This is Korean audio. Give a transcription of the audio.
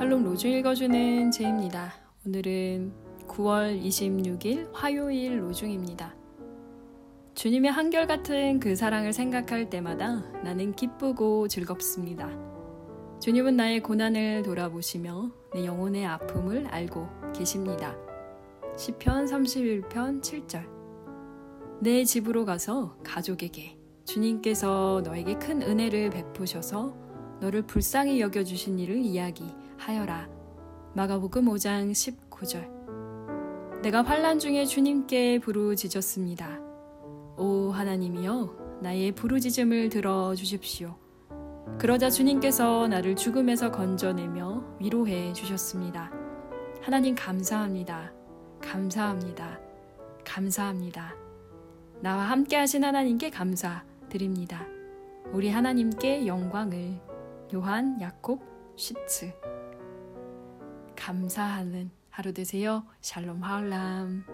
샬롬 로주 읽어주는 제입니다. 오늘은 9월 26일 화요일 로중입니다. 주님의 한결같은 그 사랑을 생각할 때마다 나는 기쁘고 즐겁습니다. 주님은 나의 고난을 돌아보시며 내 영혼의 아픔을 알고 계십니다. 시편 31편 7절 내 집으로 가서 가족에게 주님께서 너에게 큰 은혜를 베푸셔서 너를 불쌍히 여겨주신 일을 이야기하여라. 마가복음 5장 19절 내가 환란 중에 주님께 부르짖었습니다. 오 하나님이여 나의 부르짖음을 들어 주십시오. 그러자 주님께서 나를 죽음에서 건져내며 위로해 주셨습니다. 하나님 감사합니다. 감사합니다. 감사합니다. 나와 함께 하신 하나님께 감사드립니다. 우리 하나님께 영광을 요한 야콥 슈츠 감사하는 하루 되세요. 샬롬 하울람